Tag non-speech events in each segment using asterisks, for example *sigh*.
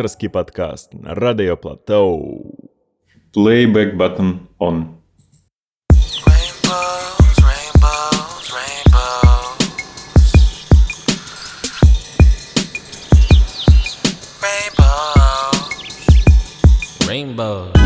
Редакторский подкаст на Радио Платоу. Playback button on. Rainbows,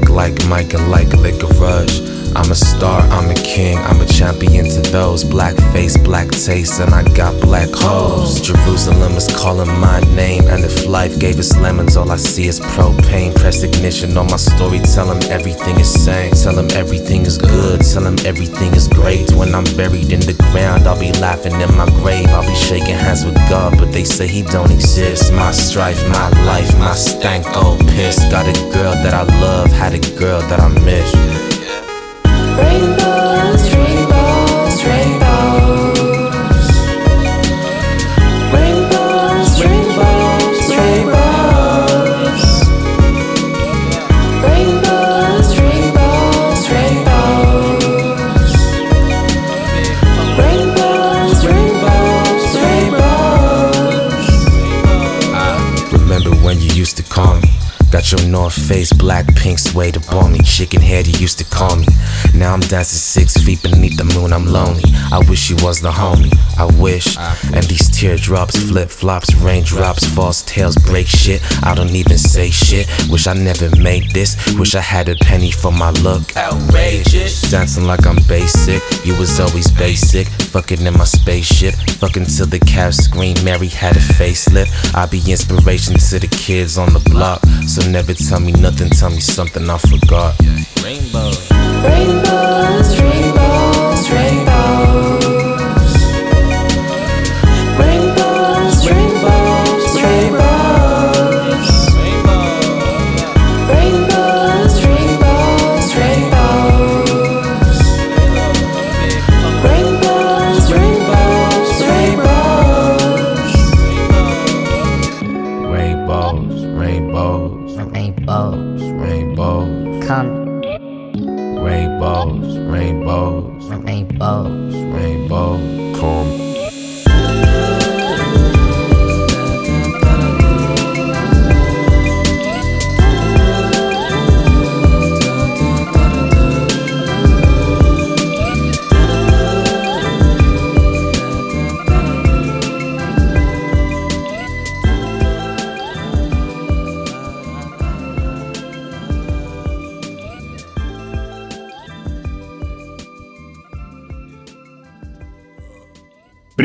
black like Mike and like liquor rush. I'm a star, I'm a king, I'm a champion to those. Black face, black taste, and I got black hoes. Jerusalem is calling my name, and if life gave us lemons, all I see is propane. Press ignition on my story, tell them everything is sane. Tell them everything is good, tell them everything is great. When I'm buried in the ground, I'll be laughing in my grave. I'll be shaking hands with God, but they say He don't exist. My strife, my life, my stank old piss. Got a girl that I love, had a girl that I miss. Rainbow Face, black pink suede upon me. Chicken head, you used to call me. Now I'm dancing six feet beneath the moon, I'm lonely. I wish you was the homie, I wish. And these teardrops, flip flops, raindrops, false tales, break shit. I don't even say shit. Wish I never made this. Wish I had a penny for my look. Outrageous. Dancing like I'm basic. You was always basic. Fucking in my spaceship. Fucking till the cab scream. Mary had a facelift. I be inspiration to the kids on the block. So never tell me nothing, tell me something I forgot. Rainbow. Rainbows, rainbows, rainbows.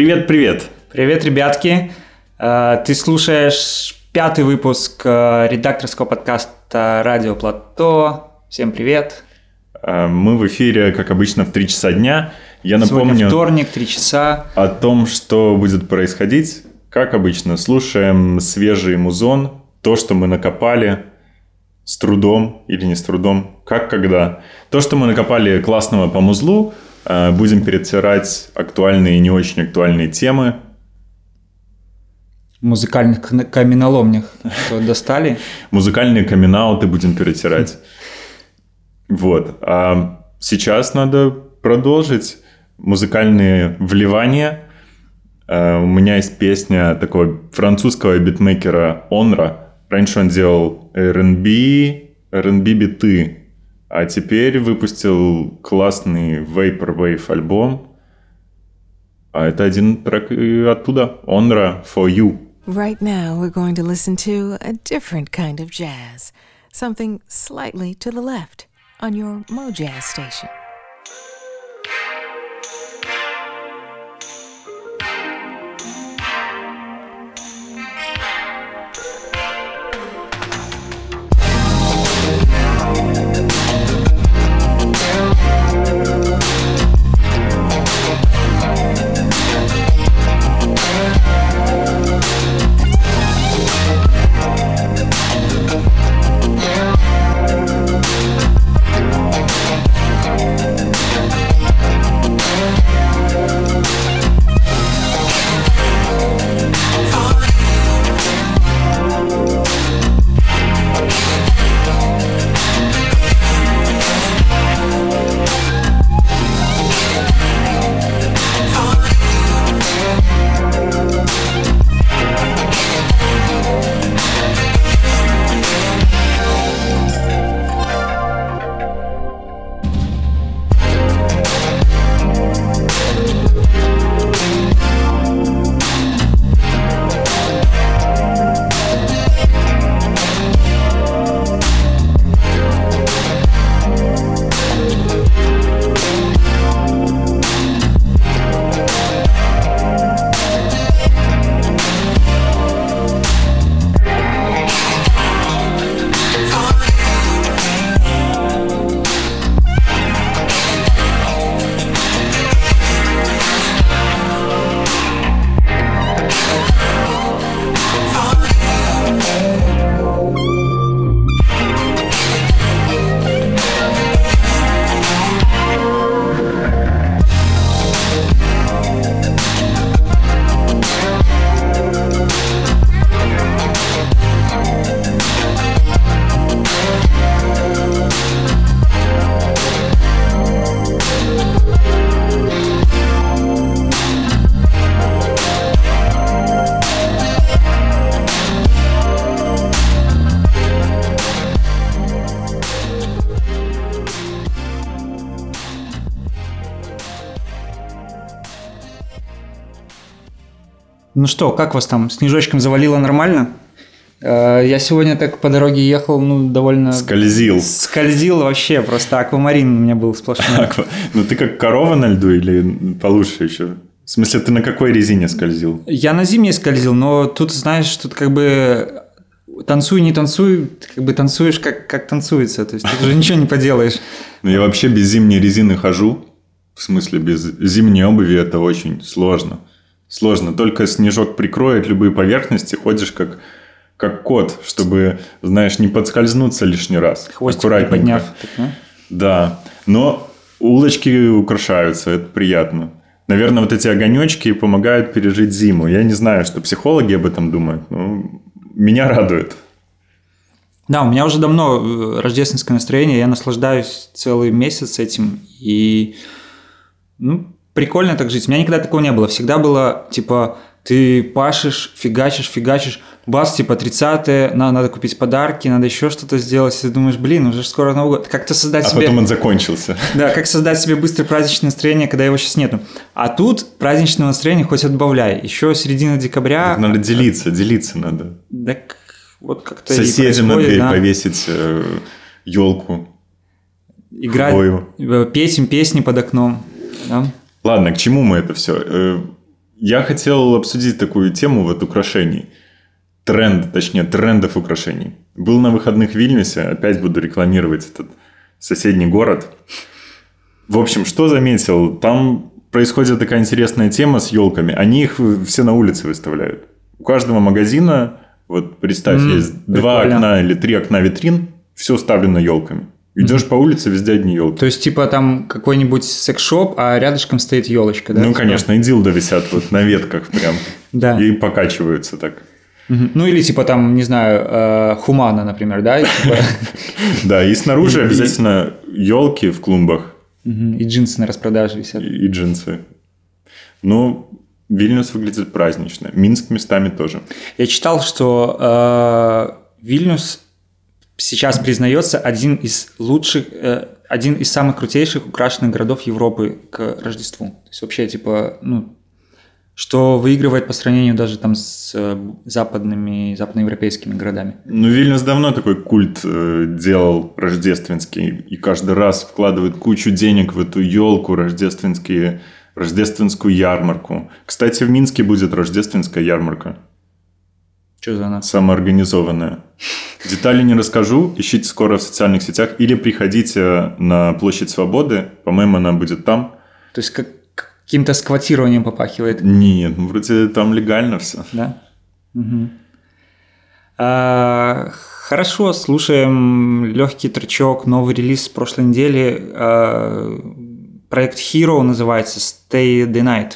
Привет-привет. Привет, ребятки! Э, Ты слушаешь пятый выпуск э, редакторского подкаста «Радио Плато». Всем привет! Э, Мы в эфире, как обычно, в 3 часа дня. Я Сегодня напомню вторник, три часа. о том, что будет происходить. Как обычно, слушаем свежий музон, то, что мы накопали с трудом или не с трудом, как когда. То, что мы накопали классного по музлу, будем перетирать актуальные и не очень актуальные темы. Музыкальных каменоломнях Что, достали. *laughs* Музыкальные камин будем перетирать. *laughs* Вот. А сейчас надо продолжить музыкальные вливания. А, У меня есть песня такого французского битмейкера Онра. Раньше он делал R&B, R&B биты, а теперь выпустил классный Vaporwave альбом. А это один трек оттуда. Онра For You. Right now, we're going to listen to a different kind of jazz, something slightly to the left on your Mojazz station. Ну что, как вас там? Снежочком завалило нормально? Э, Я сегодня так по дороге ехал, ну, довольно... Скользил. Скользил вообще, просто аквамарин у меня был сплошной. *laughs* Аква- Ну ты как корова на льду или получше еще? В смысле, ты на какой резине скользил? Я на зимней скользил, но тут, знаешь, тут как бы танцуй, не танцуй, ты как бы танцуешь, как, как танцуется. То есть тут уже ничего не поделаешь. *laughs* Ну, я вообще без зимней резины хожу. В смысле, без зимней обуви это очень сложно. Сложно. Только снежок прикроет любые поверхности, ходишь как, как кот, чтобы, знаешь, не подскользнуться лишний раз. Хвостик Аккуратненько. подняв. так, ну. Да. Но улочки украшаются, это приятно. Наверное, вот эти огонечки помогают пережить зиму. Я не знаю, что психологи об этом думают, но меня радует. Да, у меня уже давно э, рождественское настроение, я наслаждаюсь целый месяц этим, и ну, прикольно так жить. У меня никогда такого не было. Всегда было, типа, ты пашешь, фигачишь, фигачишь, бац, типа, 30 на, надо купить подарки, надо еще что-то сделать, и ты думаешь, блин, уже скоро Новый год. Как-то создать А себе... потом он закончился. *laughs* Да, как создать себе быстрое праздничное настроение, когда его сейчас нету. А тут праздничное настроение хоть отбавляй. Еще середина декабря... Так надо делиться, делиться надо. Так вот как-то Соседям на происходит, дверь да. повесить елку. Играть, хвою. э, петь им песни под окном. да. Ладно, к чему мы это все? Я хотел обсудить такую тему вот украшений. Тренд, точнее, трендов украшений. Был на выходных в Вильнюсе, опять буду рекламировать этот соседний город. В общем, что заметил? Там происходит такая интересная тема с елками. Они их все на улице выставляют. У каждого магазина, вот представь, М, есть два прикольно. окна или три окна витрин, все уставлено елками. Идешь по улице, везде одни елки. То есть, типа, там какой-нибудь секс-шоп, а рядышком стоит елочка, да? Ну, конечно, и дилды висят вот на ветках прям. *laughs* Да. И покачиваются так. Ну, или типа там, не знаю, э, хумана, например, да? типа, *laughs* Да, и снаружи *laughs* обязательно елки в клумбах И джинсы на распродаже висят. и, и джинсы. Ну, Вильнюс выглядит празднично. Минск местами тоже. Я читал, что э, Вильнюс сейчас признается один из лучших, э, один из самых крутейших украшенных городов Европы к Рождеству. То есть вообще, типа, ну, что выигрывает по сравнению даже там с э, западными, западноевропейскими городами. Ну, Вильнюс давно такой культ э, делал рождественский. И каждый раз вкладывает кучу денег в эту елку, рождественские, рождественскую ярмарку. Кстати, в Минске будет рождественская ярмарка. Что за нас? самоорганизованная. Детали не расскажу, ищите скоро в социальных сетях или приходите на площадь Свободы, по-моему, она будет там. То есть как каким-то сквотированием попахивает. Нет, ну, вроде там легально все. Да? Мгм. А, хорошо, слушаем легкий тречок, новый релиз с прошлой недели. А, проект Hero называется Stay the Night.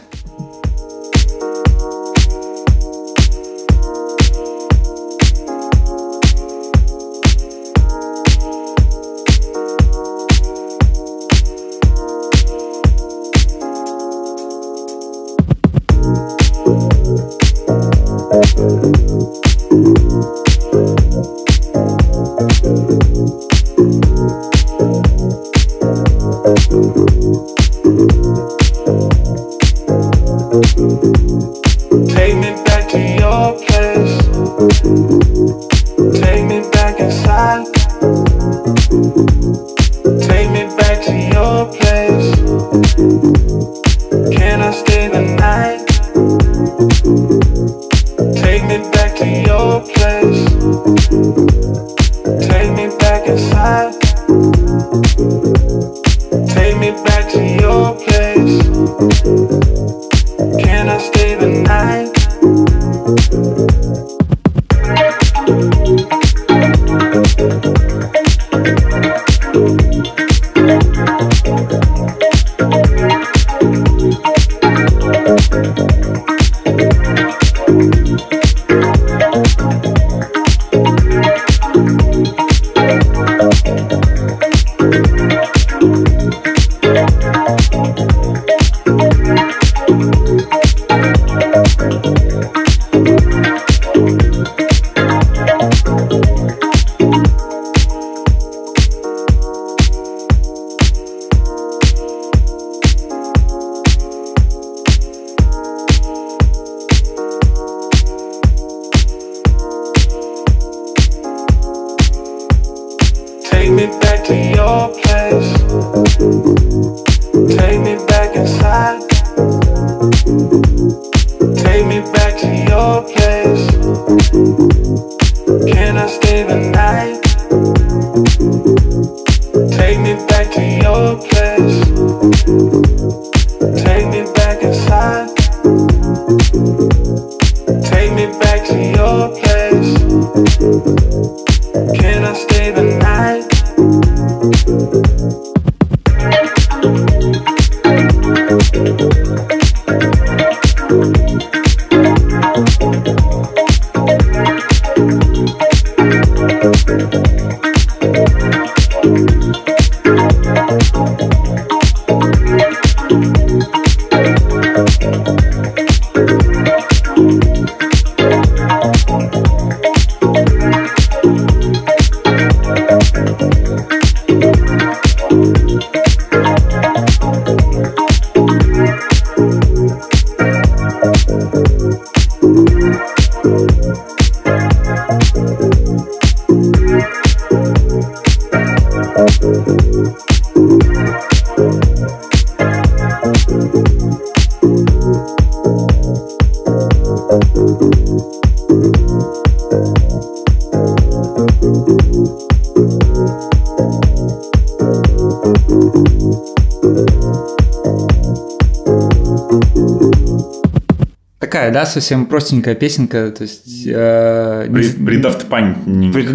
Такая, да, совсем простенькая песенка, то есть... э,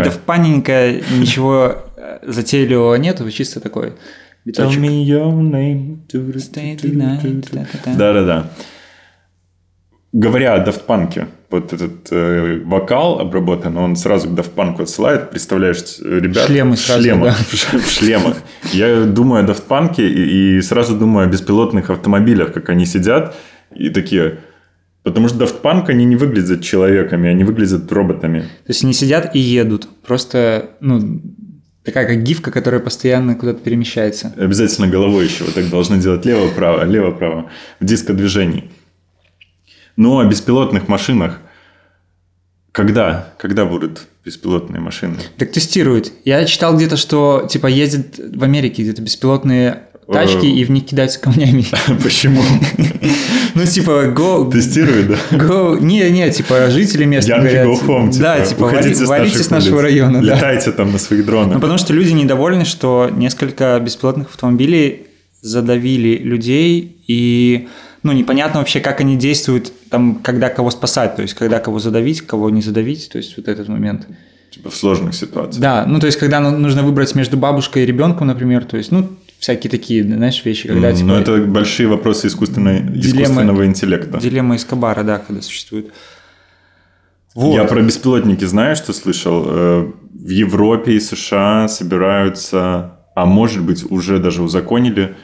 Дафтпаненько ничего э, затейливого нету, чисто такой Tell me your name. Да-да-да. Говоря о Punk, вот этот э, вокал обработан, он сразу к Punk отсылает. Представляешь, ребят Шлемы в сразу, шлемах, да. *laughs* в шлемах. Я думаю о Punk и, и сразу думаю о беспилотных автомобилях, как они сидят и такие... Потому что Daft Punk, они не выглядят человеками, они выглядят роботами. То есть они сидят и едут. Просто, ну, такая как гифка, которая постоянно куда-то перемещается. Обязательно головой еще вот так должны делать лево-право, лево-право в дискодвижении. Ну, о беспилотных машинах. Когда? Когда будут беспилотные машины? Так тестируют. Я читал где-то, что типа ездят в Америке где-то беспилотные тачки, Э. и в них кидаются камнями. *laughs* Почему? Ну, типа, go, Тестируют, да? go, не, не, типа, жители места Янки говорят. home, типа, Да, типа, вали- с валите с нашего улиц. района, да. Летайте там на своих дронах. Ну, потому что люди недовольны, что несколько беспилотных автомобилей задавили людей, и ну, непонятно вообще, как они действуют, там, когда кого спасать, то есть, когда кого задавить, кого не задавить, то есть, вот этот момент. Типа в сложных ситуациях. Да, ну, то есть, когда ну- нужно выбрать между бабушкой и ребенком, например, то есть, ну, всякие такие, знаешь, вещи, когда, типа, Но это большие вопросы искусственной, Дилемма- искусственного интеллекта. дилемма Эскобара, да, когда существует. Вот. Я про беспилотники знаю, что слышал. Э, В Европе и США собираются, а может быть уже даже узаконили,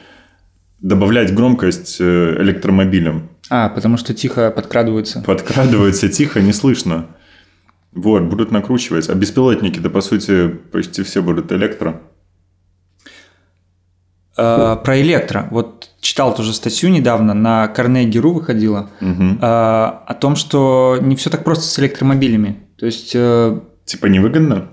добавлять громкость э, электромобилям. А, потому что тихо подкрадываются. Подкрадывается тихо, не слышно. Вот, будут накручивать. А беспилотники-то, по сути, почти все будут электро. Э, про электро. Вот читал тоже статью недавно, на Carnegie.ru выходила, Мгм. э, о том, что не все так просто с электромобилями. То есть, э, Типа невыгодно?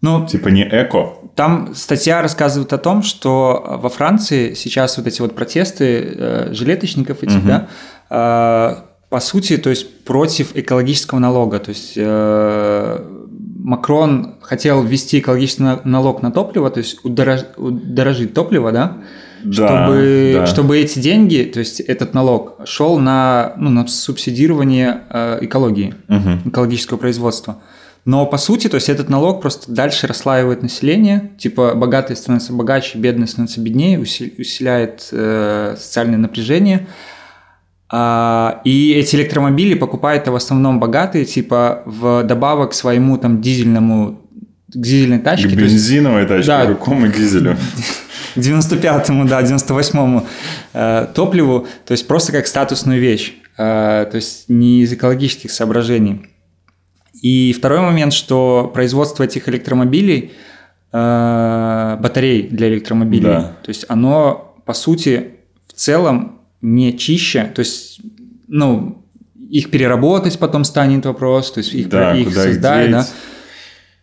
ну, Типа не эко? там статья рассказывает о том, что во Франции сейчас вот эти вот протесты э, жилеточников этих, Мгм. да, э, по сути, то есть против экологического налога. То есть э, Макрон хотел ввести экологический на- налог на топливо, то есть удорож- удорожить топливо, да, Да, чтобы, да. чтобы эти деньги, то есть этот налог, шел на, ну, на субсидирование э, экологии Мгм. экологического производства. Но по сути, то есть этот налог просто дальше расслаивает население, типа богатые становятся богаче, бедные становятся беднее, уси- усиляет э, социальное напряжение. А, и эти электромобили покупают в основном богатые, типа в добавок к своему там дизельному к дизельной К тачке. есть- бензиновой тачке, Да. к какому дизелю? *laughs* к 95-му, да, 98-му э, топливу, то есть просто как статусную вещь, э, то есть не из экологических соображений. И второй момент, что производство этих электромобилей, э, батарей для электромобилей, Да. то есть оно, по сути, в целом не чище, то есть, ну, их переработать потом станет вопрос, то есть их, Да, их куда их создать, да.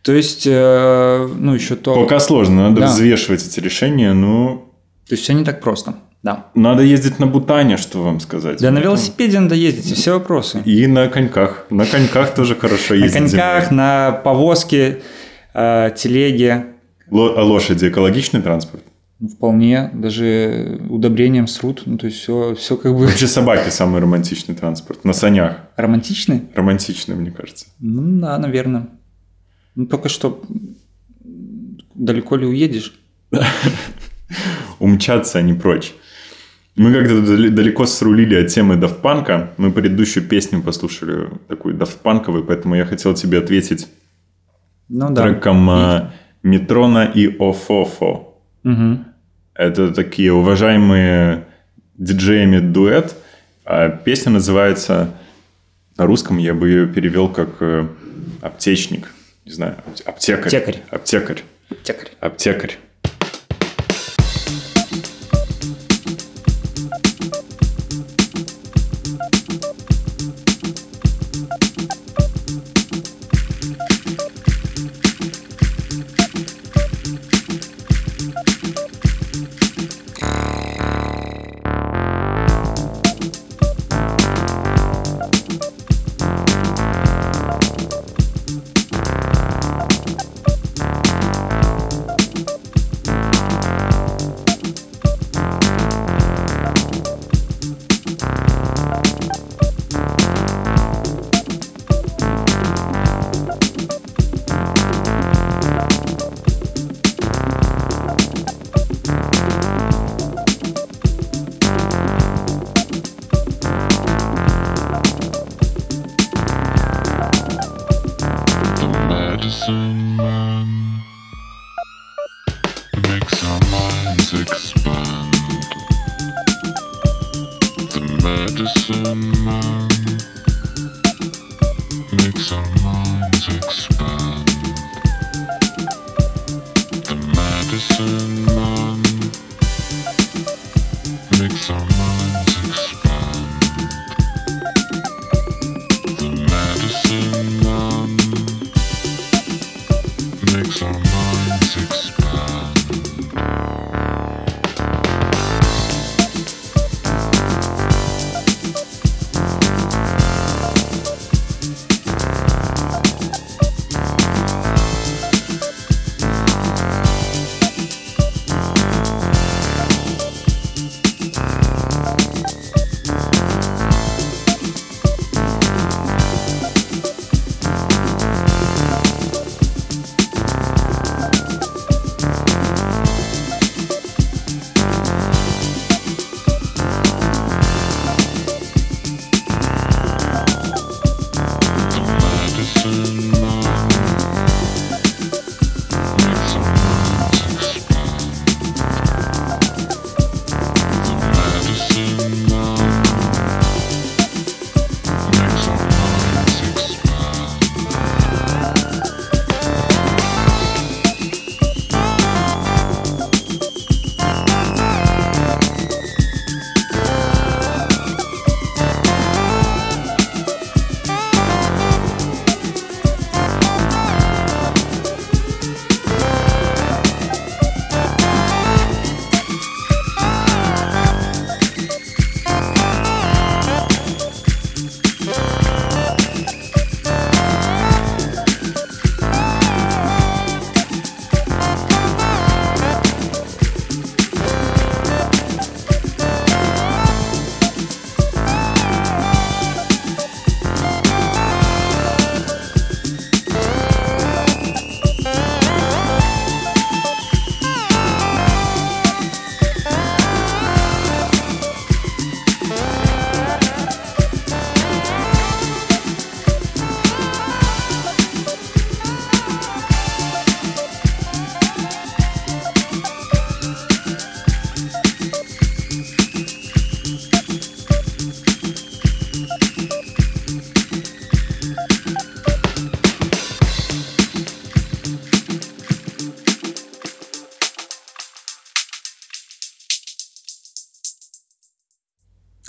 То есть, э, ну, еще то... Пока сложно, надо Да. взвешивать эти решения, ну, То есть все не так просто, да. надо ездить на бутане, что вам сказать. Да на велосипеде надо ездить, и все вопросы. И на коньках. На коньках тоже хорошо На ездить. коньках, зимой. на повозке, э, телеге. А лошади экологичный транспорт? Ну, Вполне, даже удобрением срут. Ну, то есть все, все как бы Вообще собаки самый романтичный транспорт. На санях. романтичный. Романтичный, мне кажется. Ну да, наверное. Ну только что далеко ли уедешь? *laughs* Умчаться, а не прочь. Мы как-то далеко срулили от темы Дафтпанка. Мы предыдущую песню послушали, такую дафтпанковую, поэтому я хотел тебе ответить Ну да. треком а, Метрона и Офофо. Мгм. Это такие уважаемые диджеями дуэт. А песня называется... На русском я бы ее перевел как э, аптечник. Не знаю, ап- аптекарь. Аптекарь. Аптекарь. Текарь. Аптекарь.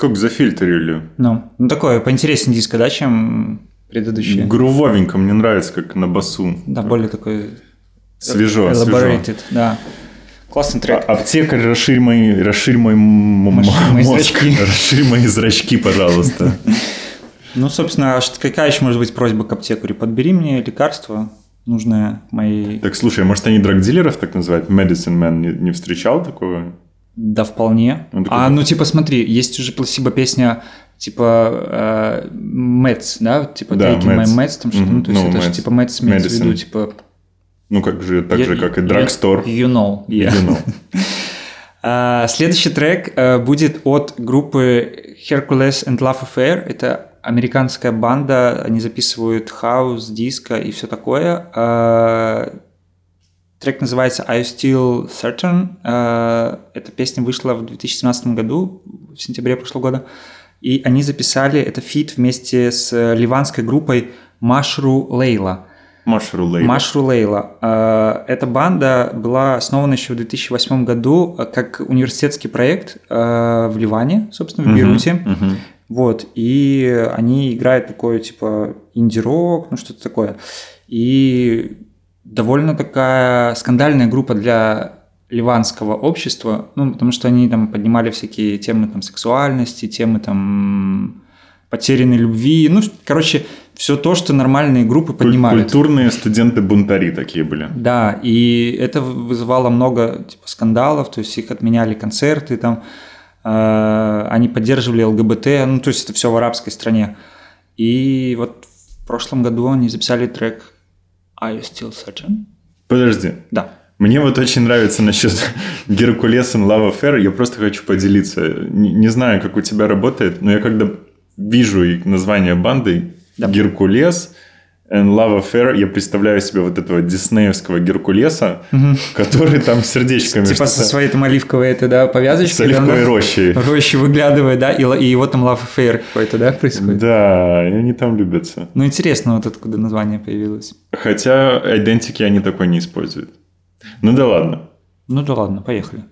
Как зафильтрили. Ну, ну такое поинтереснее диско, да, чем предыдущие. Грувовенько, мне нравится, как на басу. Да, более такой Свежо, свежо. elaborated, да. Классный А- трек. Аптекарь, расширь мои, расширь мой мозг. зрачки. *laughs* Расширь мои зрачки, пожалуйста. *laughs* Ну, собственно, а какая еще может быть просьба к аптекарю? Подбери мне лекарство, нужное моей... Так, слушай, а может они драгдилеров так называют? Medicine Man не, не встречал такого? Да, вполне. Ну, а, ну, типа, смотри, есть уже пласибо песня, типа, э, Meds, да? Типа, Да, Taking My Meds. Meds, там что-то, ну, Мгм, то есть ну, это же, типа, Meds имеется в виду, типа... Ну, как же, так you- же, как и Drugstore. You know, yeah. You know. *laughs* А, Следующий трек э, будет от группы Hercules and Love Affair. Это американская банда, они записывают хаус, диско и все такое. А, Трек называется «Are You Still Certain?». А, Эта песня вышла в 2017 году, в сентябре прошлого года. И они записали этот feat вместе с ливанской группой Mashrou' Leila. Mashrou' Leila. Mashrou' Leila. Э, Эта банда была основана еще в 2008 году э, как университетский проект э, в Ливане, собственно, в Бейруте. мгм. Вот, и они играют такое, типа, инди-рок, ну что-то такое. И довольно такая скандальная группа для ливанского общества, ну, потому что они там поднимали всякие темы там сексуальности, темы там потерянной любви, ну, короче, все то, что нормальные группы поднимали. Культурные студенты-бунтари такие были. Да, и это вызывало много типа, скандалов, то есть их отменяли концерты, там, э, они поддерживали ЛГБТ, ну, то есть это все в арабской стране. И вот в прошлом году они записали трек Are You Still Certain? Подожди. Да. Мне вот очень нравится насчет *laughs* Геркулес и Love Affair. Я просто хочу поделиться. Не, не знаю, как у тебя работает, но я когда вижу название банды Да. Геркулес, and Love Affair, я представляю себе вот этого диснеевского Геркулеса, который там сердечками... Типа со своей там оливковой это, да, повязочкой. С оливковой рощей. Рощи выглядывает, да, и, и его там love affair какой-то, да, происходит. Да, и они там любятся. Ну, интересно, вот откуда название появилось. Хотя идентики они такой не используют. Ну да ладно. Ну да ладно, поехали.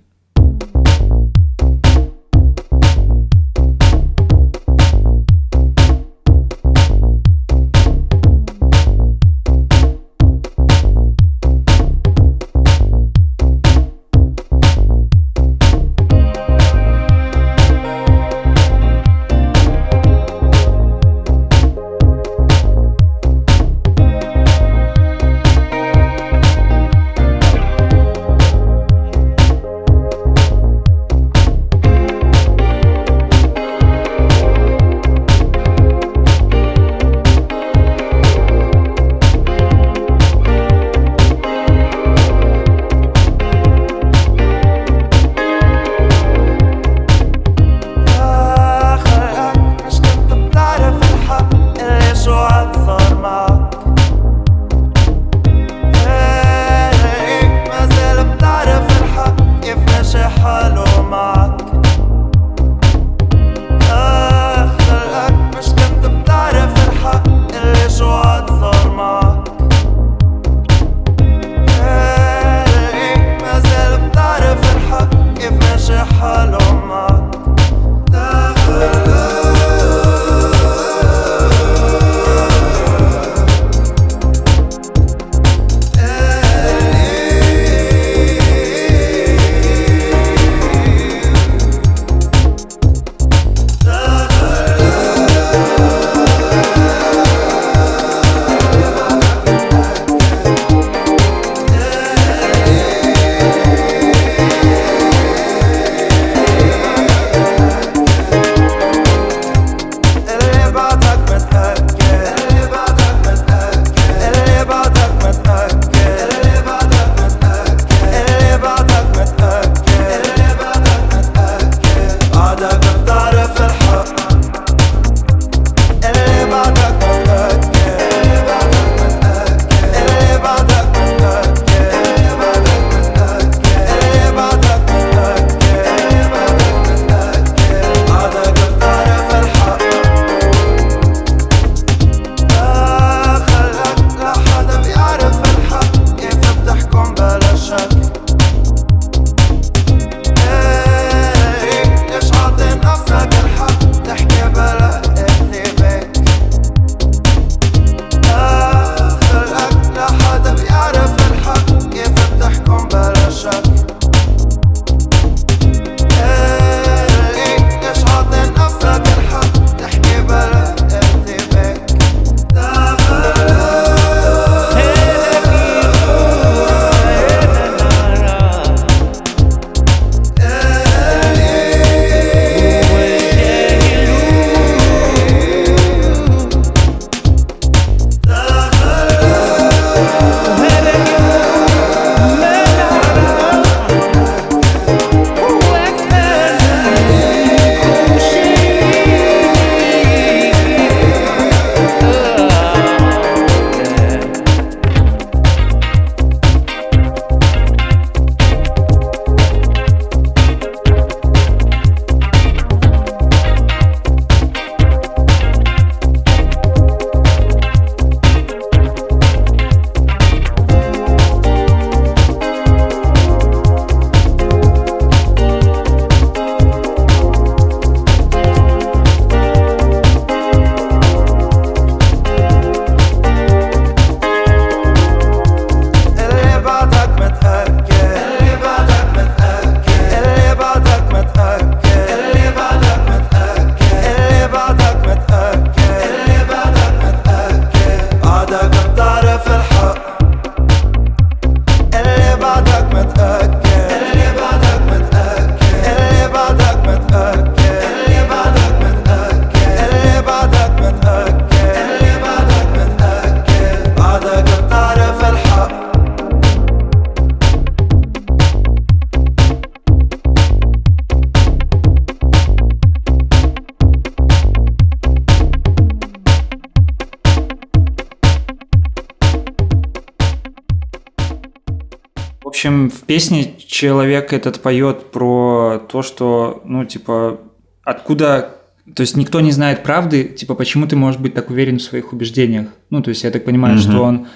Песне человек этот поет про то, что, ну, типа, откуда... То есть никто не знает правды, типа, почему ты можешь быть так уверен в своих убеждениях. Ну, то есть я так понимаю, Мгм. что он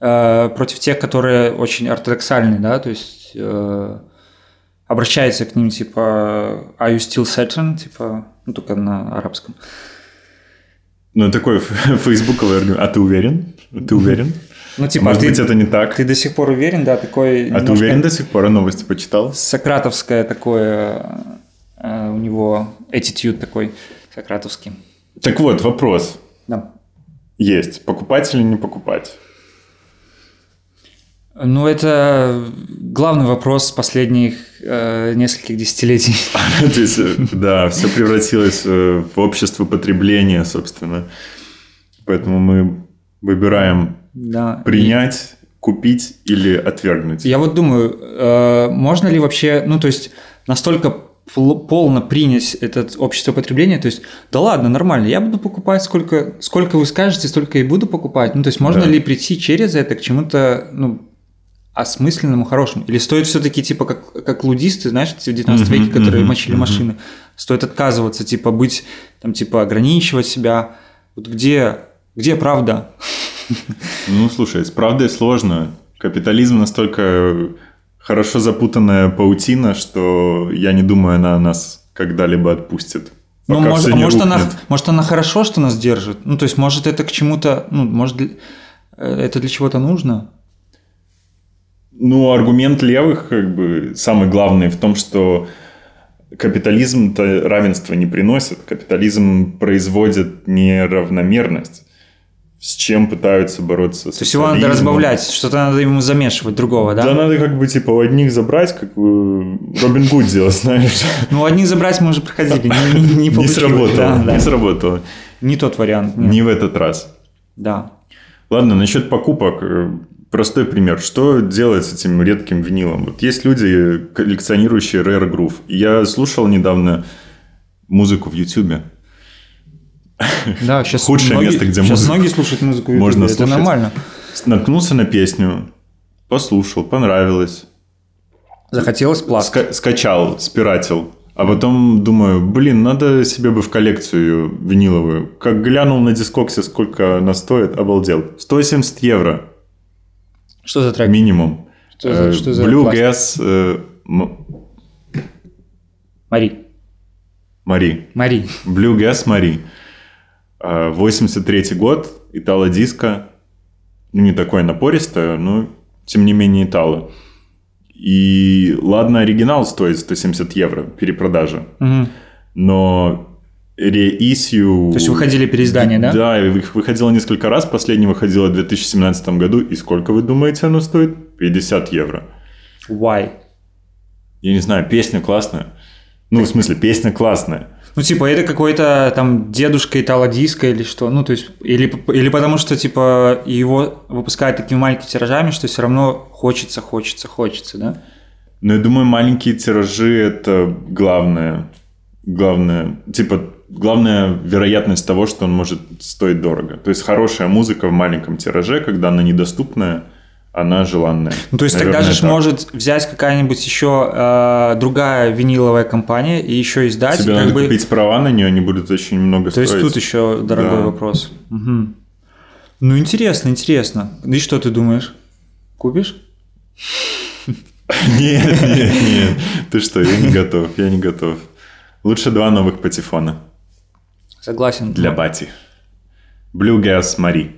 э, против тех, которые очень ортодоксальны, да, то есть э, обращается к ним, типа, are you still certain, типа, ну, только на арабском. Ну, такой фейсбуковый аргумент. А ты уверен? Ты уверен? Ну, типа, Может ты, быть, это не так? ты до сих пор уверен, да, такой А ты немножко уверен до сих пор? А новости почитал? сократовское такое, э, у него attitude такой сократовский. Так вот, вопрос Да. есть. Покупать или не покупать? Ну, это главный вопрос последних э, нескольких десятилетий. *laughs* То есть, да, все превратилось э, в общество потребления, собственно. Поэтому мы выбираем Да. принять, купить или отвергнуть. Я вот думаю, э, можно ли вообще, ну, то есть, настолько полно принять это общество потребления, то есть, да ладно, нормально, я буду покупать сколько, сколько вы скажете, столько и буду покупать. Ну, то есть, можно Да. ли прийти через это к чему-то, ну, осмысленному, хорошему? Или стоит все-таки, типа, как, как лудисты, знаешь, в 19 Мгм, веке, которые мочили машины, стоит отказываться, типа, быть, там, типа, ограничивать себя. Вот где, где правда? Ну, слушай, с правдой сложно. Капитализм настолько хорошо запутанная паутина, что я не думаю, она нас когда-либо отпустит. Ну, может, а может, она, может, она хорошо, что нас держит? Ну, то есть, может, это к чему-то, ну, может, э, это для чего-то нужно? Ну, аргумент левых, как бы, самый главный в том, что капитализм-то равенство не приносит. Капитализм производит неравномерность, с чем пытаются бороться То есть, его надо разбавлять, что-то надо ему замешивать другого, да? Да? надо как бы типа у одних забрать, как бы Робин Гуд делал, *laughs* знаешь. Ну, одних забрать мы уже проходили, не, не, *laughs* сработало, не сработало. Не тот вариант. Не в этот раз. да. Ладно, насчет покупок. э, Простой пример. Что делать с этим редким винилом? Вот есть люди, коллекционирующие Rare Groove. Я слушал недавно музыку в YouTube. Да, *laughs* сейчас Худшее многие, место, где сейчас многие слушают музыку в можно YouTube, это слушать. нормально. Наткнулся на песню, послушал, понравилось. Захотелось пласт. Ска- скачал, спиратил. А потом думаю, блин, надо себе бы в коллекцию виниловую. Как глянул на дискоксе, сколько она стоит, обалдел. 170 евро Что за трек? минимум. Что за- Э, что за Blue? Gas э, Мари. Мари. Мари. Blue Gas Мари. Э, 83 год, итало-диско. Ну, не такое напористое, но тем не менее итало. И ладно, оригинал стоит 170 евро, перепродажа. Мгм. но реисью... То есть выходили переиздания, да? Да, их выходило несколько раз. Последний выходило в 2017 году. И сколько, вы думаете, оно стоит? 50 евро. Why? Я не знаю, песня классная. Ну, в смысле, песня классная. Ну, типа, это какой-то там дедушка итало-диско или что? Ну, то есть, или, или потому что, типа, его выпускают такими маленькими тиражами, что все равно хочется, хочется, хочется, да? Но я думаю, маленькие тиражи – это главное. Главное, типа, главная вероятность того, что он может стоить дорого. То есть, хорошая музыка в маленьком тираже, когда она недоступная, она желанная. Ну, то есть, Наверное, тогда же так. может взять какая-нибудь еще э, другая виниловая компания и еще издать. Тебе надо бы... купить права на нее, они будут очень много То стоить. есть, тут еще дорогой Да. вопрос. Мгм. Ну, интересно, интересно. И что ты думаешь? Купишь? *laughs* Нет, нет, нет. Ты что, я не готов, я не готов. Лучше два новых патефона Согласен. для бати. Blue Gas Мари.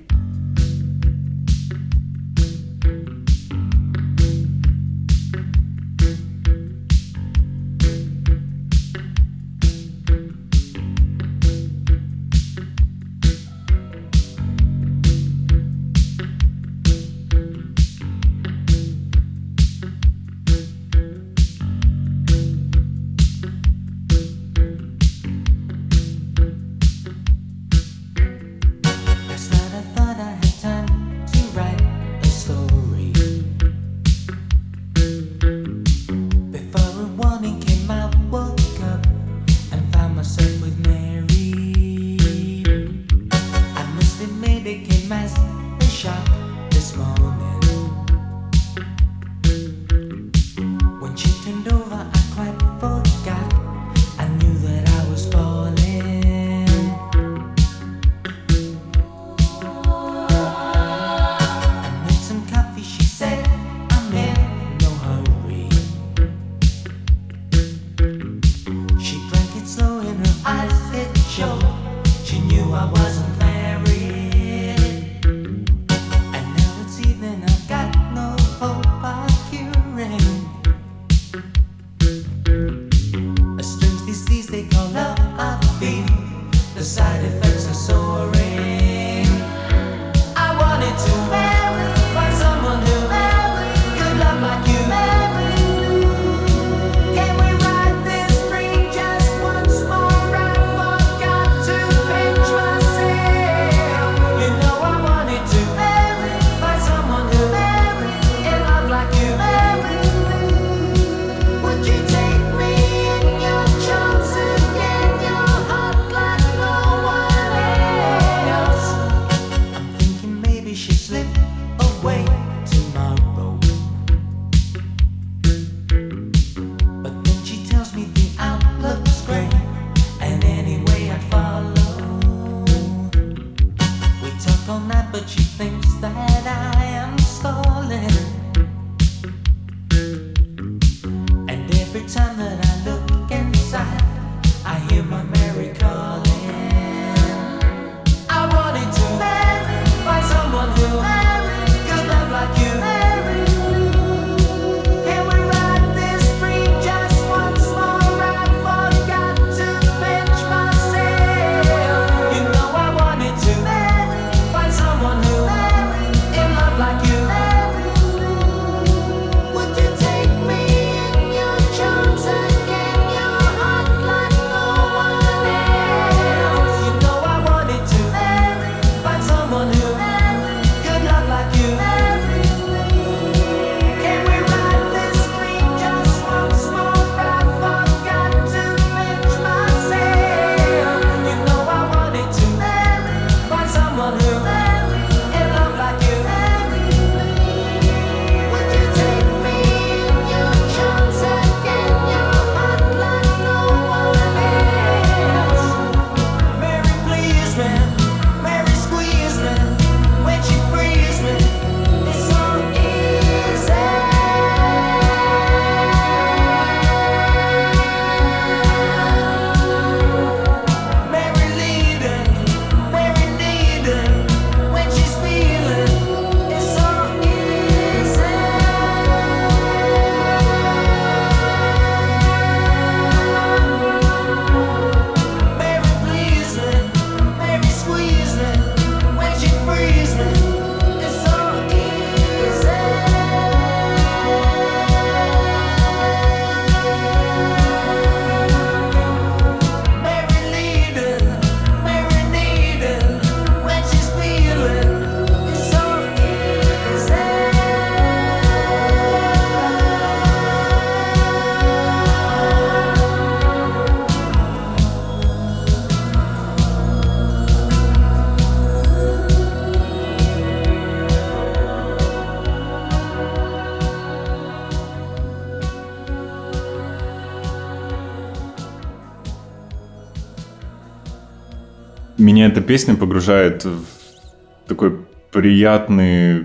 Песня погружает в такой приятный,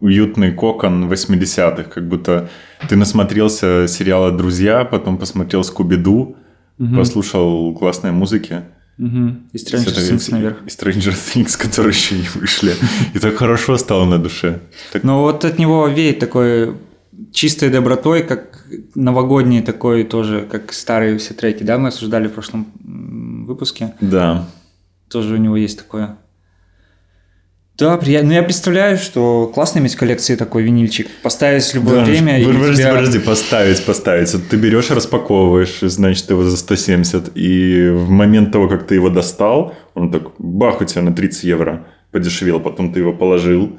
уютный кокон 80-х, как будто ты насмотрелся сериала «Друзья», потом посмотрел «Скуби-Ду», послушал классной музыки. Мгм. И Stranger Things наверх. И Stranger Things, *laughs* которые еще не вышли. И так хорошо стало на душе. Так Но вот от него веет такой чистой добротой, как новогодний такой тоже, как старые все треки, да, мы осуждали в прошлом выпуске. Да. Тоже у него есть такое. Да, приятно. Ну, я представляю, что классно иметь в коллекции такой винильчик. Поставить в любое Да, время. Подожди, тебя- подожди, поставить, поставить. Вот ты берешь, распаковываешь, значит, его за 170, и в момент того, как ты его достал, он так, бах, у тебя на 30 евро подешевел, потом ты его положил,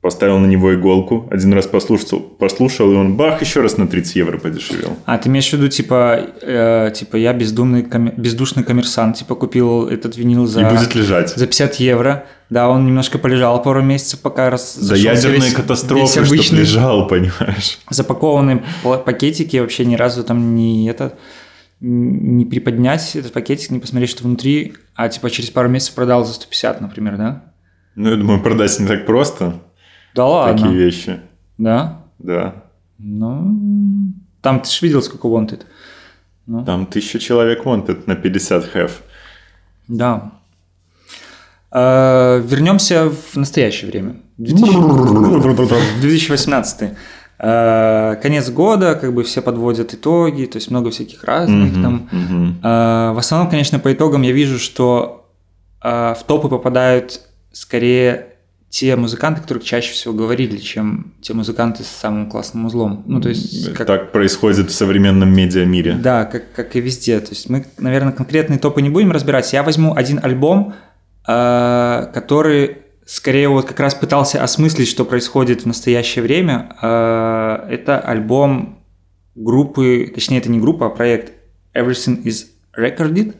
поставил на него иголку, один раз послушал, послушал и он, бах, еще раз на 30 евро подешевел. А ты имеешь в виду, типа, э, типа я бездумный, коме- бездушный коммерсант, типа купил этот винил за, И будет лежать. за 50 евро. Да, он немножко полежал пару месяцев, пока раз За зашелся ядерные весь- катастрофы, весь обычный лежал, понимаешь? запакованные пакетики вообще ни разу там не это не приподнять этот пакетик, не посмотреть, что внутри, а типа через пару месяцев продал за 150, например, да? Ну, я думаю, продать не так просто, Да ладно. такие вещи. Да? Да. Ну, там ты же видел, сколько wanted. Ну, Там тысяча человек wanted на 50 have. Да. Э, Вернемся в настоящее время. 2000 2018. *laughs* Э, Конец года, как бы все подводят итоги, то есть много всяких разных там. Э, В основном, конечно, по итогам я вижу, что в топы попадают скорее те музыканты, которые чаще всего говорили, чем те музыканты с самым классным узлом. Ну, то есть, как- Так происходит в современном медиамире. да, как, как и везде. То есть мы, наверное, конкретные топы не будем разбирать. Я возьму один альбом, э, который скорее вот как раз пытался осмыслить, что происходит в настоящее время. Э, это альбом группы, точнее, это не группа, а проект Everything is Recorded.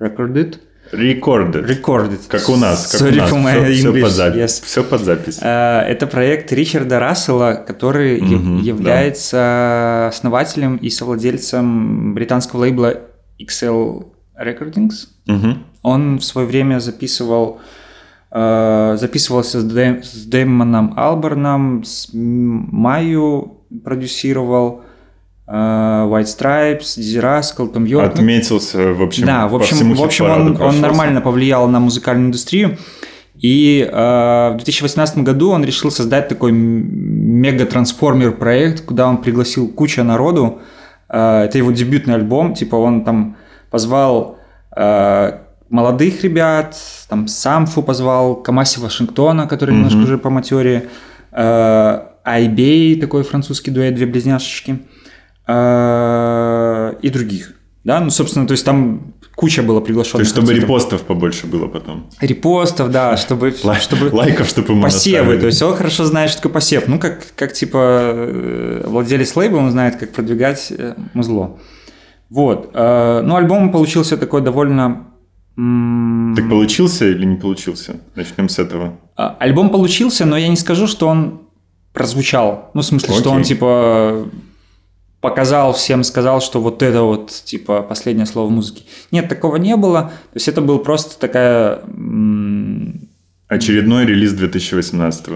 Recorded. Рекорды. Recorded. Как у нас. Как Sorry у нас. Все, English. под запись. Yes. Все под запись. Э, Это проект Ричарда Рассела, который яв- Мгм, да. является основателем и совладельцем британского лейбла XL Recordings. Мгм. Он в свое время записывал э, записывался с, Дэм- с Дэмоном Алберном, с Майю продюсировал, White Stripes, Дизи Раскал, Том Йорк. Отметился, в общем, да, в общем, в общем он, он нормально повлиял на музыкальную индустрию. И э, в 2018 году он решил создать такой мега-трансформер проект, куда он пригласил кучу народу. Э, это его дебютный альбом, типа он там позвал э, молодых ребят, там Самфу позвал, Камаси Вашингтона, который немножко уже по матере, э, Айбей, такой французский дуэт, две близняшечки, э, и других. Да, ну, собственно, то есть там куча было приглашенных. То есть, чтобы артистов. репостов побольше было потом. Репостов, да, чтобы, *laughs* чтобы Лайков, чтобы ему посевы. наставили. То есть он хорошо знает, что такое посев. Ну, как, как типа э, владелец лейбла, он знает, как продвигать э, музло. Вот. э, Ну, альбом получился такой довольно... Так получился или не получился? Начнем с этого. а, Альбом получился, но я не скажу, что он прозвучал. Ну, в смысле, что он Окей. типа показал всем, сказал, что вот это вот типа последнее слово музыки. Нет, такого не было. То есть это был просто такая Очередной релиз 2018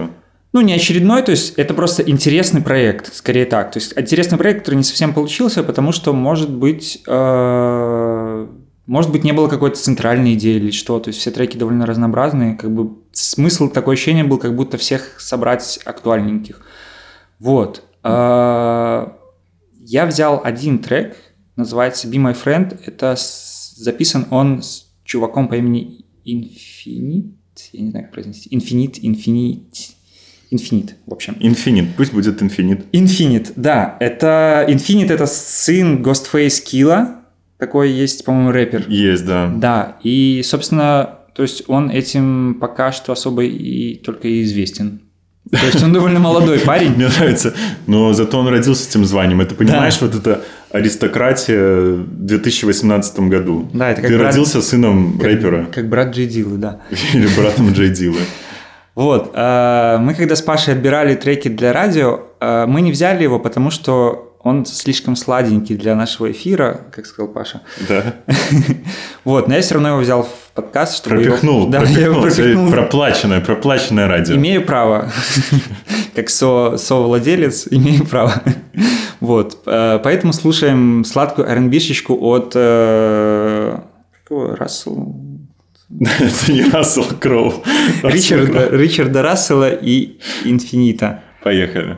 ну, не очередной, то есть это просто интересный проект, скорее так. То есть интересный проект, который не совсем получился, потому что, может быть, э, может быть, не было какой-то центральной идеи или что. То есть все треки довольно разнообразные. Как бы смысл, такое ощущение был, как будто всех собрать актуальненьких. Вот. Э, Я взял один трек, называется Be My Friend. Это с- записан он с чуваком по имени Infinite. Я не знаю, как произнести. Infinite, Infinite. Infinite, в общем. Инфинит. Пусть будет инфинит. Infinite, да. Это Infinite это сын Ghostface Killa. Такой есть, по-моему, рэпер. Есть, да. Да, и, собственно, то есть он этим пока что особо и только и известен. То есть он довольно молодой парень. Мне нравится. Но зато он родился с этим званием. Это, понимаешь, вот это аристократия в 2018 году. Да, это как Ты брат- родился сыном Как- рэпера. Как брат Джей Диллы, да. *laughs* Или братом Джей Дилла. Вот, э, мы когда с Пашей отбирали треки для радио, э, мы не взяли его, потому что он слишком сладенький для нашего эфира, как сказал Паша. Да. *laughs* Вот, но я все равно его взял в подкаст, чтобы его- Пропихнул. *laughs* Да, я его пропихнул. пропихнул. Проплаченное, проплаченное радио. Имею право, *laughs* как со, совладелец, имею право. Вот, э, поэтому слушаем сладкую R&B-шечку от э, какого, Рассел? Это не Рассел Кроу. Ричарда. Ричарда Рассела и Инфинита. Поехали.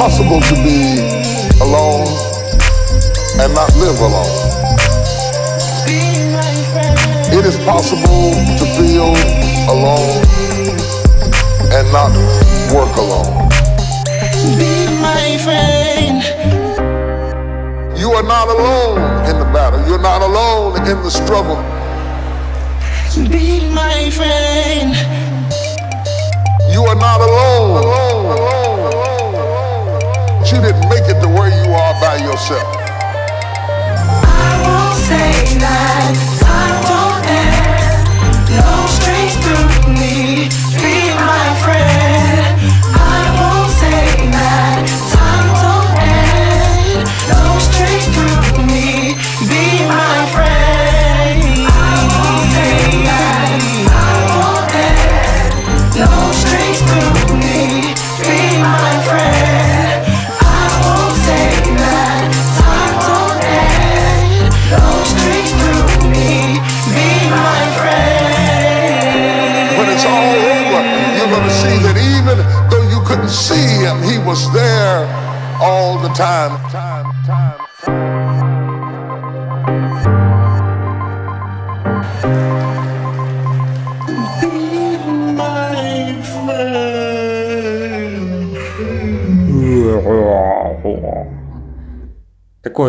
possible to be alone and not live alone. Be my friend. It is possible to feel alone and not work alone. Be my friend. You are not alone in the battle. You're not alone in the struggle. Be my friend. You are not alone, alone, alone, alone. You didn't make it to where you are by yourself. I won't say that time don't end. No strings through me. Be my friend.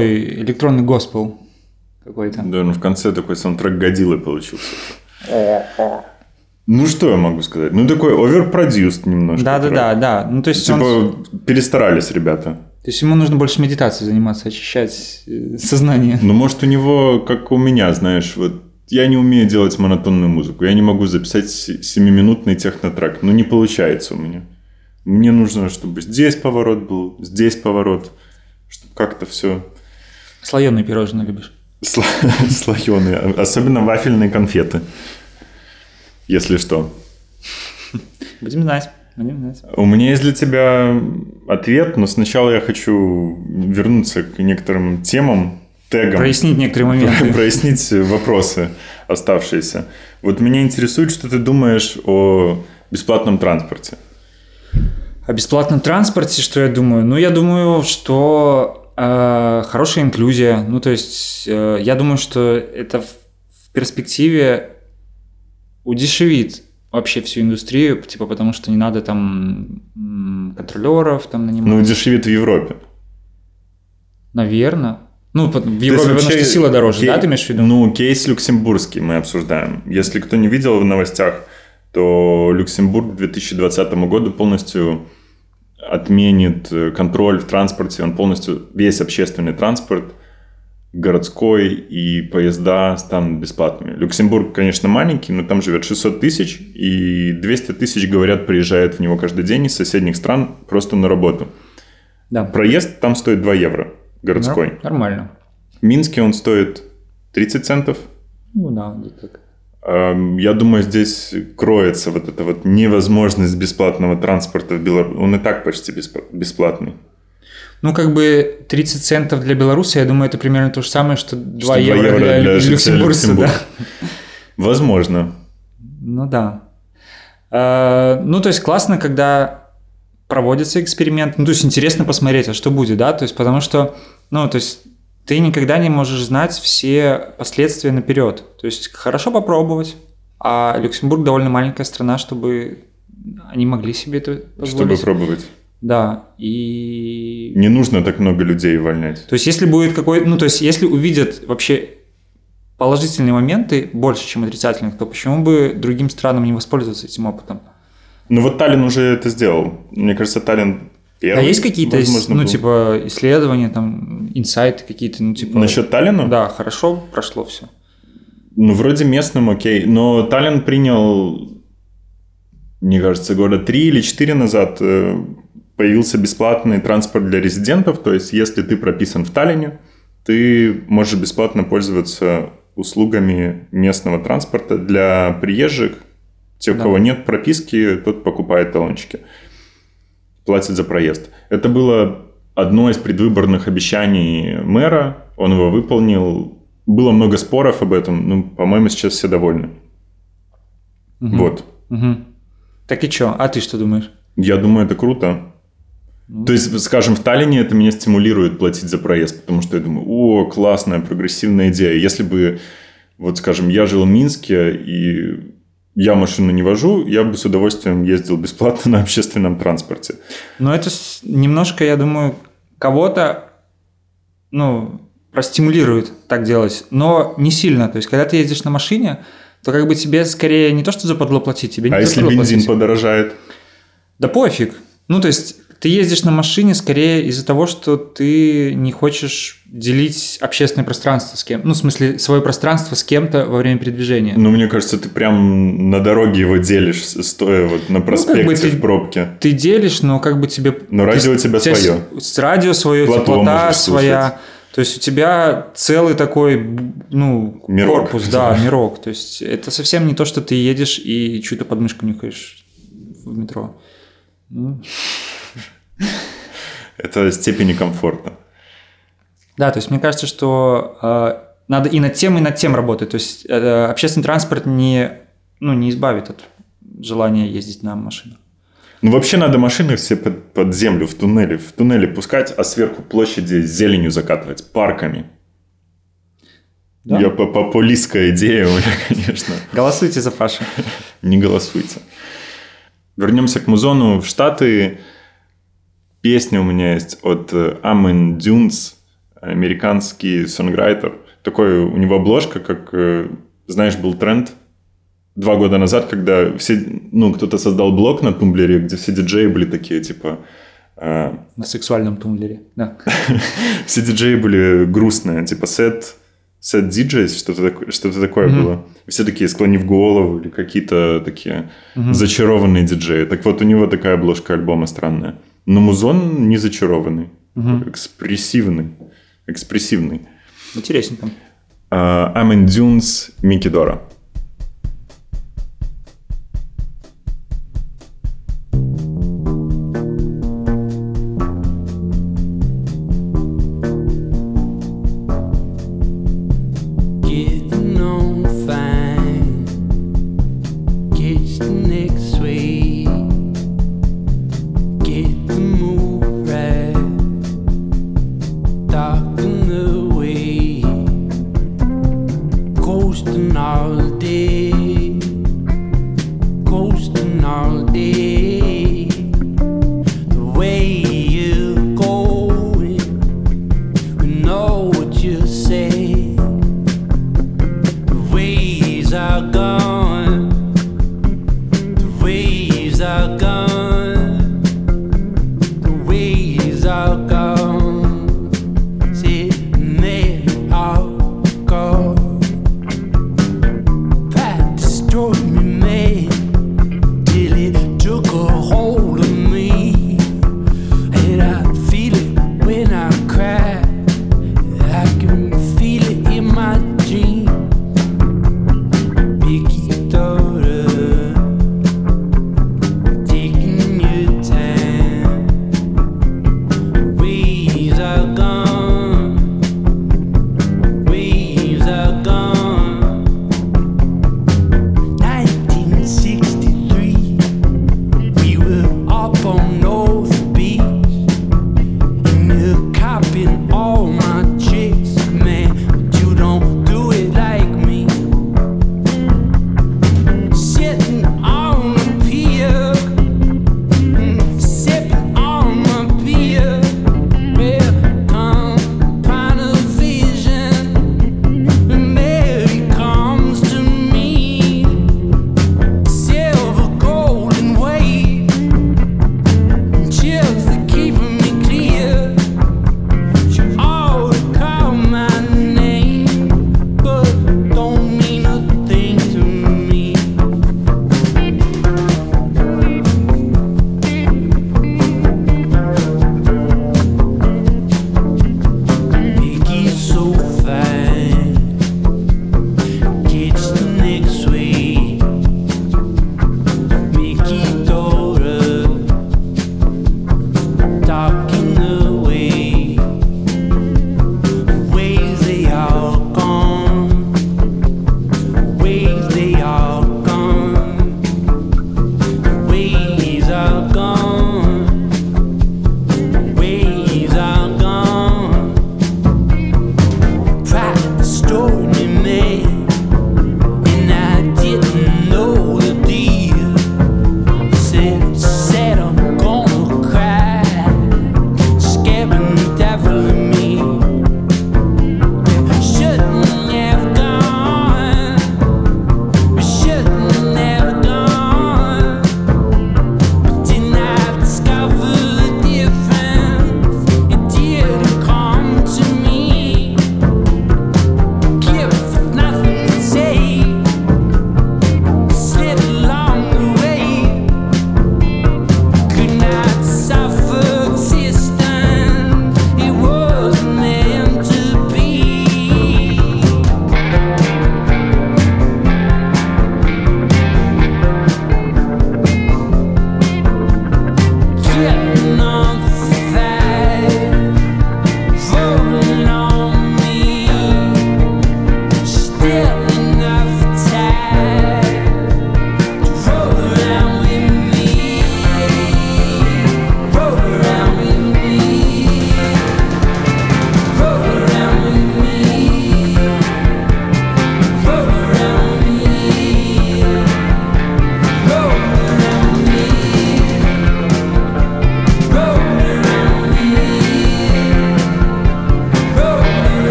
Такой электронный госпел какой-то. Да, ну в конце такой саундтрек Годзиллы получился. Ну, что я могу сказать? Ну, такой оверпродюст немножко. Да, да, трек. да, да. Ну, то есть, Типа он- перестарались ребята. то есть ему нужно больше медитацией заниматься, очищать э, сознание. Ну, может, у него, как у меня, знаешь, вот я не умею делать монотонную музыку. Я не могу записать се- семиминутный технотрек. Ну, не получается у меня. Мне нужно, чтобы здесь поворот был, здесь поворот, чтобы как-то все Слоеные пирожные любишь. слоеные. *laughs* Особенно вафельные конфеты. Если что. Будем знать. Будем знать. У меня есть для тебя ответ, но сначала я хочу вернуться к некоторым темам, тегам. Прояснить некоторые моменты. *laughs* Прояснить вопросы оставшиеся. Вот меня интересует, что ты думаешь о бесплатном транспорте. О бесплатном транспорте, что я думаю? Ну, я думаю, что хорошая инклюзия. Ну, то есть, э, я думаю, что это в, перспективе удешевит вообще всю индустрию, типа, потому что не надо там контролеров там нанимать. Ну, дешевит в Европе. Наверное. Ну, в Европе, потому вообще что сила дороже, кей- да, ты имеешь в виду? Ну, кейс люксембургский мы обсуждаем. Если кто не видел в новостях, то Люксембург к 2020 году полностью отменит э, контроль в транспорте. Он полностью, весь общественный транспорт, городской и поезда станут бесплатными. Люксембург, конечно, маленький, но там живет 600 тысяч, и 200 тысяч, говорят, приезжают в него каждый день из соседних стран просто на работу. Да. Проезд там стоит 2 евро, городской. Нор- Нормально. В Минске он стоит 30 центов. Ну да, где-то так. Эм, Я думаю, здесь кроется вот эта вот невозможность бесплатного транспорта в Беларуси. Он и так почти бесп- бесплатный. Ну, как бы 30 центов для белоруса, я думаю, это примерно то же самое, что 2 Что евро, два для, для жителя люксембуржца, да. *laughs* Возможно. Ну да. Э, Ну, то есть классно, когда проводится эксперимент. Ну, то есть интересно посмотреть, а что будет, да? То есть потому что, ну, то есть ты никогда не можешь знать все последствия наперед. То есть хорошо попробовать, а Люксембург довольно маленькая страна, чтобы они могли себе это Чтобы позволить. пробовать. Да, и... Не нужно так много людей увольнять. То есть если будет какой... Ну, то есть если увидят вообще положительные моменты больше, чем отрицательных, то почему бы другим странам не воспользоваться этим опытом? Ну вот Таллин уже это сделал. Мне кажется, Таллин первый. а есть какие-то, возможно, ну, был. типа, исследования, там, инсайты какие-то, ну, типа... Насчет Таллина? Да, хорошо прошло все. Ну, вроде местным окей, но Таллин принял, мне кажется, года три или четыре назад э, появился бесплатный транспорт для резидентов, то есть если ты прописан в Таллине, ты можешь бесплатно пользоваться услугами местного транспорта для приезжих. Те, у Да. кого нет прописки, тот покупает талончики, платит за проезд. Это было одно из предвыборных обещаний мэра, он его выполнил. Было много споров об этом, ну, по-моему, сейчас все довольны. Вот. Мгм. Так и что? А ты что думаешь? Я думаю, это круто. То есть, скажем, в Таллине это меня стимулирует платить за проезд, потому что я думаю, о, классная, прогрессивная идея. Если бы, вот скажем, я жил в Минске, и я машину не вожу, я бы с удовольствием ездил бесплатно *laughs* на общественном транспорте. Но это немножко, я думаю, кого-то, ну, простимулирует так делать, но не сильно. То есть, когда ты ездишь на машине, то как бы тебе скорее не то, что западло платить, тебе не А если бензин платить. подорожает? Да пофиг. Ну, то есть, ты ездишь на машине скорее из-за того, что ты не хочешь делить общественное пространство с кем. Ну, в смысле, свое пространство с кем-то во время передвижения. Ну, мне кажется, ты прям на дороге его делишь, стоя вот на проспекте Ну, бы ты- в пробке. Ты делишь, но как бы тебе... Но радио у тебя тебя свое. с- С радио свое, Плато теплота своя. То есть у тебя целый такой, ну, Мирок. корпус, да, *laughs* мирок. То есть это совсем не то, что ты едешь и чью-то подмышку нюхаешь в метро. Ну, Это степени комфорта. Да, то есть мне кажется, что э, надо и над тем, и над тем работать. То есть э, общественный транспорт не, ну, не избавит от желания ездить на машинах. Ну, вообще надо машины все под, под землю, в туннели, в туннели пускать, а сверху площади зеленью закатывать, парками. Да? Я по популистская идея у меня, *laughs* конечно. Голосуйте за Пашу. Не голосуйте. Вернемся к музону в Штаты. Песня у меня есть от э, Amen Dunes, американский songwriter. Такой у него обложка, как, э, знаешь, был тренд два года назад, когда все, ну, кто-то создал блог на Тумблере, где все диджеи были такие, типа, э, На сексуальном тумблере. Да. *laughs* все диджеи были грустные, типа сет, сет диджей, что-то такое, было. Все такие склонив голову или какие-то такие зачарованные диджеи. Так вот, у него такая обложка альбома странная. Но музон не зачарованный, экспрессивный. Экспрессивный. Интересненько. Amen Dunes Микидора.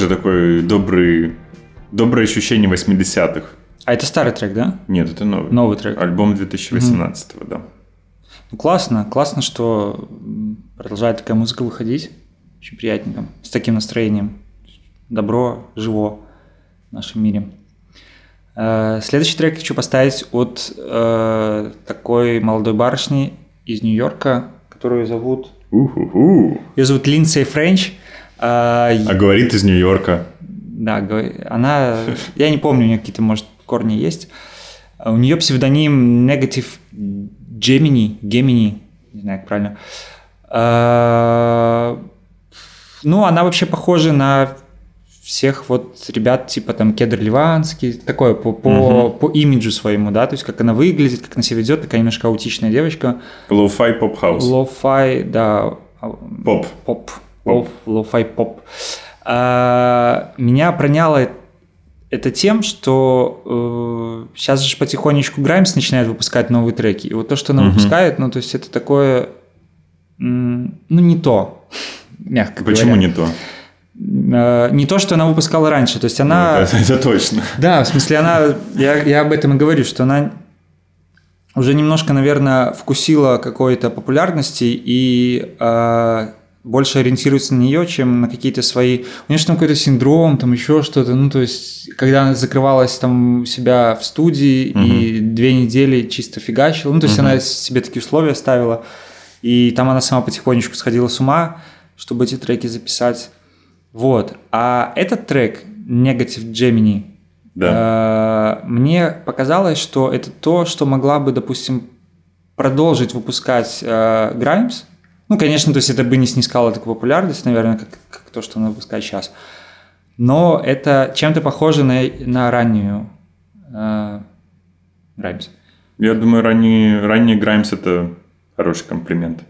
Тоже такой добрый, доброе ощущение 80-х. А это старый трек, да? Нет, это новый. Новый трек. Альбом 2018 да. Ну, классно, классно, что продолжает такая музыка выходить. Очень приятненько. С таким настроением. Добро живо в нашем мире. Э, Следующий трек хочу поставить от э, такой молодой барышни из Нью-Йорка, которую зовут... Уху-ху. Ее зовут Линдсей Френч. Э, А говорит из Нью-Йорка. Да, она... Я не помню, у нее какие-то, может, корни есть. А У нее псевдоним Negative Gemini. Gemini. Не знаю, как правильно. А, Ну, она вообще похожа на всех вот ребят, типа там Кедр Ливанский, такое по, по, по имиджу своему, да, то есть как она выглядит, как она себя ведет, такая немножко аутичная девочка. Lo-fi поп-хаус. Lo-fi, да. а, Поп. Поп. Lo-fi поп. А, Меня проняло это тем, что сейчас же потихонечку Граймс начинает выпускать новые треки. И вот то, что она Мгм. выпускает, ну, то есть это такое, ну, не то, мягко Почему говоря. не то? Э, Не то, что она выпускала раньше. То есть она... Ну, это, это точно. Да, в смысле, она, я, я об этом и говорю, что она уже немножко, наверное, вкусила какой-то популярности и э, больше ориентируется на нее, чем на какие-то свои... У нее же там какой-то синдром, там еще что-то. Ну, то есть, когда она закрывалась там у себя в студии и две недели чисто фигачила, ну, то есть, Мгм. она себе такие условия ставила, и там она сама потихонечку сходила с ума, чтобы эти треки записать. Вот. А этот трек Negative Gemini, э, мне показалось, что это то, что могла бы, допустим, продолжить выпускать э, Grimes. Ну, конечно, то есть это бы не снискало такую популярность, наверное, как, как то, что она выпускает сейчас. Но это чем-то похоже на, на раннюю э, Grimes. Я думаю, ранний, ранний Граймс это хороший комплимент.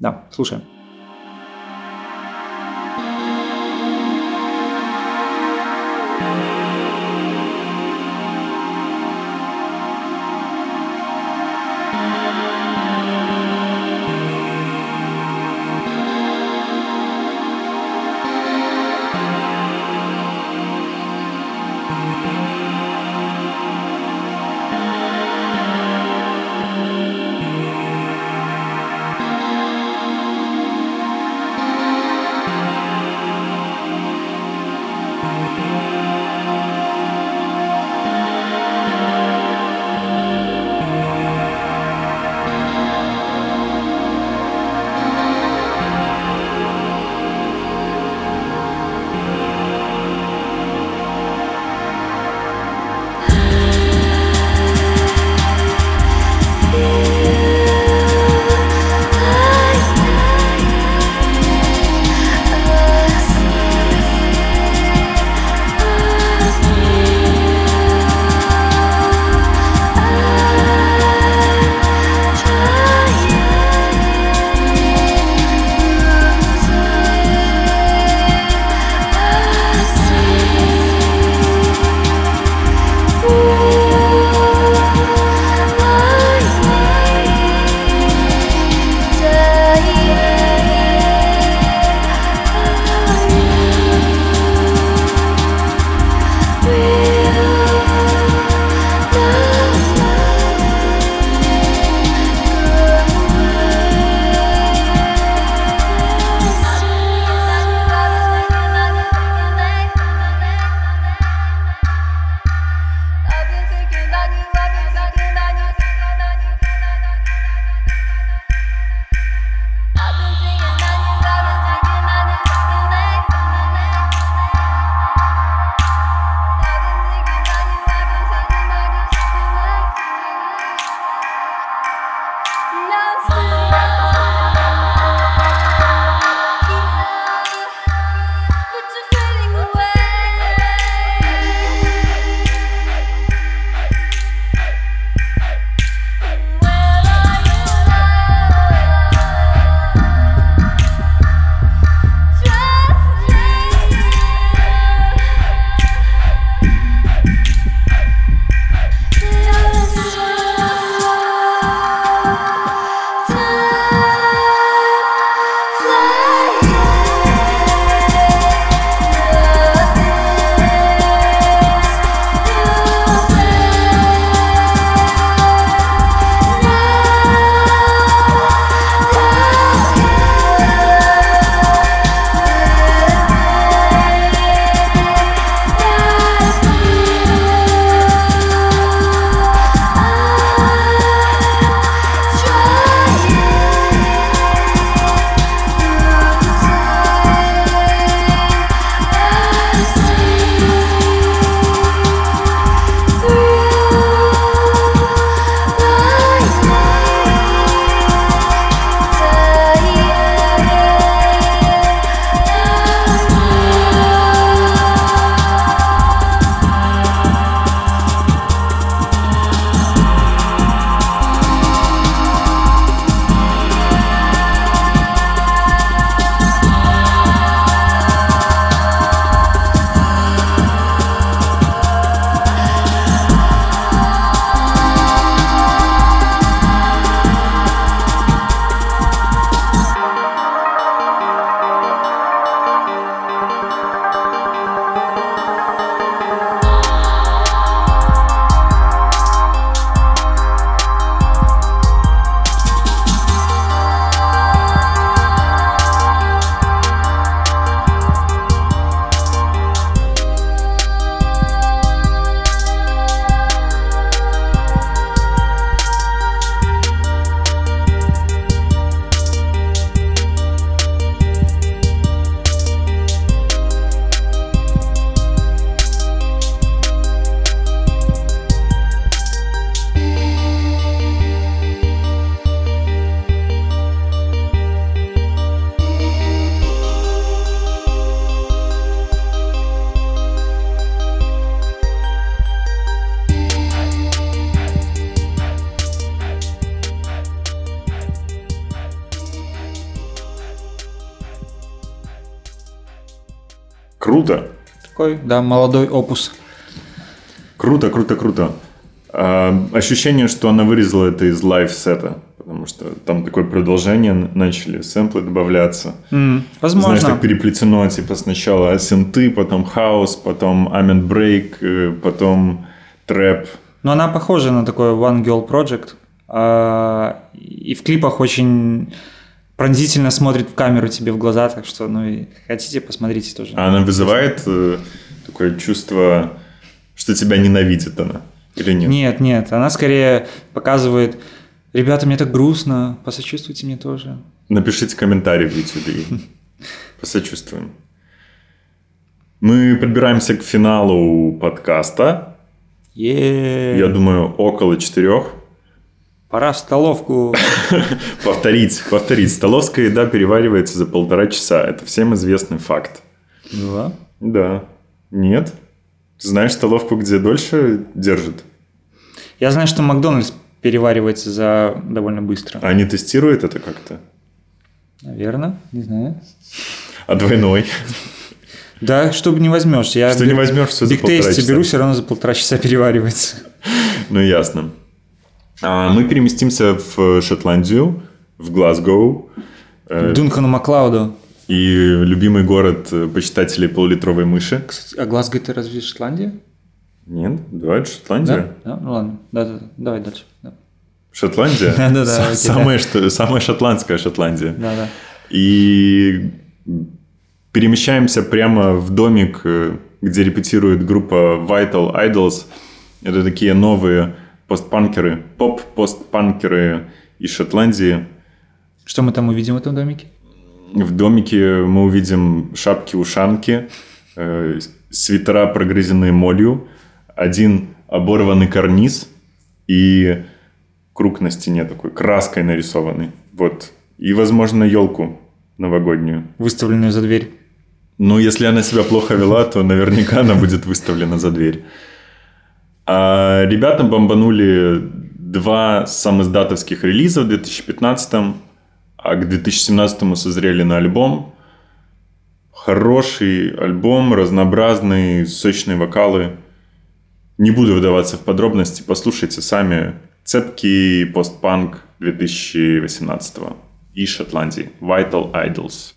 Да, слушаем. Такой, да, молодой опус. Круто, круто, круто. А, ощущение, что она вырезала это из live-сета, потому что там такое продолжение, начали сэмплы добавляться. М, возможно. Знаешь, так переплетено, типа сначала синты, потом хаос, потом amen break, э, потом трэп. Но она похожа на такой One Girl Project. а, И в клипах очень пронзительно смотрит в камеру тебе в глаза, так что, ну, и хотите, посмотрите тоже. А она вызывает э, такое чувство, что тебя ненавидит она. Или нет? Нет, нет, она скорее показывает, ребята, мне так грустно, посочувствуйте мне тоже. Напишите комментарий в YouTube *laughs* посочувствуем. Мы подбираемся к финалу подкаста. е Я думаю, около четырех. Пора в столовку. *laughs* Повторить, повторить. Столовская еда переваривается за полтора часа. Это всем известный факт. Да. Да. Нет? Знаешь столовку, где дольше держит? Я знаю, что Макдональдс переваривается за довольно быстро. А они тестируют это как-то? Наверное, не знаю. А двойной? Да, чтобы не возьмешь. Я Что не возьмешь, всё за полтора часа. беру, все равно за полтора часа переваривается. Ну, ясно. А, Мы переместимся в Шотландию, в Глазгоу. Э, Дункану Маклауду. И любимый город э, почитателей полулитровой мыши. Кстати, а Глазго это разве Шотландия? Нет, да, это Шотландия. Да? Да? Ну ладно. Да, да, да. Давай дальше. Да, Шотландия? *laughs* Да-да-да, Са- окей, Самая, что- самая шотландская Шотландия. да. да. И перемещаемся прямо в домик, э, где репетирует группа Vital Idols. Это такие новые постпанкеры, поп-постпанкеры из Шотландии. Что мы там увидим в этом домике? В домике мы увидим шапки-ушанки, э, свитера, прогрызенные молью, один оборванный карниз и круг на стене такой, краской нарисованный. Вот. И, возможно, елку новогоднюю. Выставленную за дверь. Ну, если она себя плохо вела, то наверняка она будет выставлена за дверь. А ребята бомбанули два самоиздатовских релиза в 2015, а к 2017 созрели на альбом. Хороший альбом, разнообразный, сочные вокалы. Не буду вдаваться в подробности, послушайте сами. Цепкий постпанк 2018 и Шотландии. Vital Idols.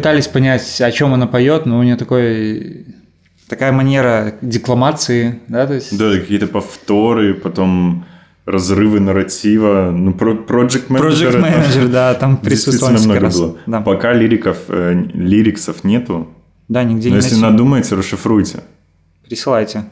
Пытались понять, о чем она поет, но у нее такой такая манера декламации, да, то есть. Да, какие-то повторы, потом разрывы нарратива. Ну, Project Manager... Project Manager, да, там присутствовало много раз. было. Да. Пока лириков, э, лириксов нету, Да, нигде но не если найти. надумаете, расшифруйте. Присылайте.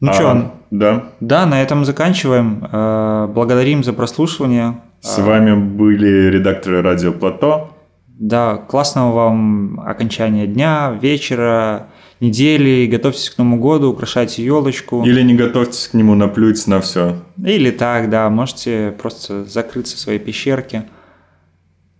Ну А, что, Да. да, на этом заканчиваем. Э, Благодарим за прослушивание. С вами были редакторы Радио Плато. Да, классного вам окончания дня, вечера, недели. Готовьтесь к Новому году, украшайте елочку. Или не готовьтесь к нему, наплюйте на все. Или так, да, можете просто закрыться в своей пещерке.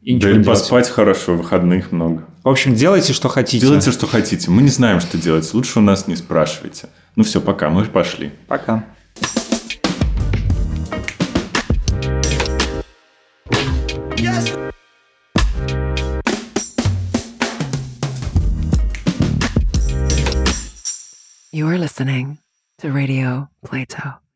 И Да или делать. поспать хорошо, выходных много. В общем, делайте, что хотите. Делайте, что хотите. Мы не знаем, что делать. Лучше у нас не спрашивайте. Ну все, пока, мы пошли. Пока. Listening to Radio Plato.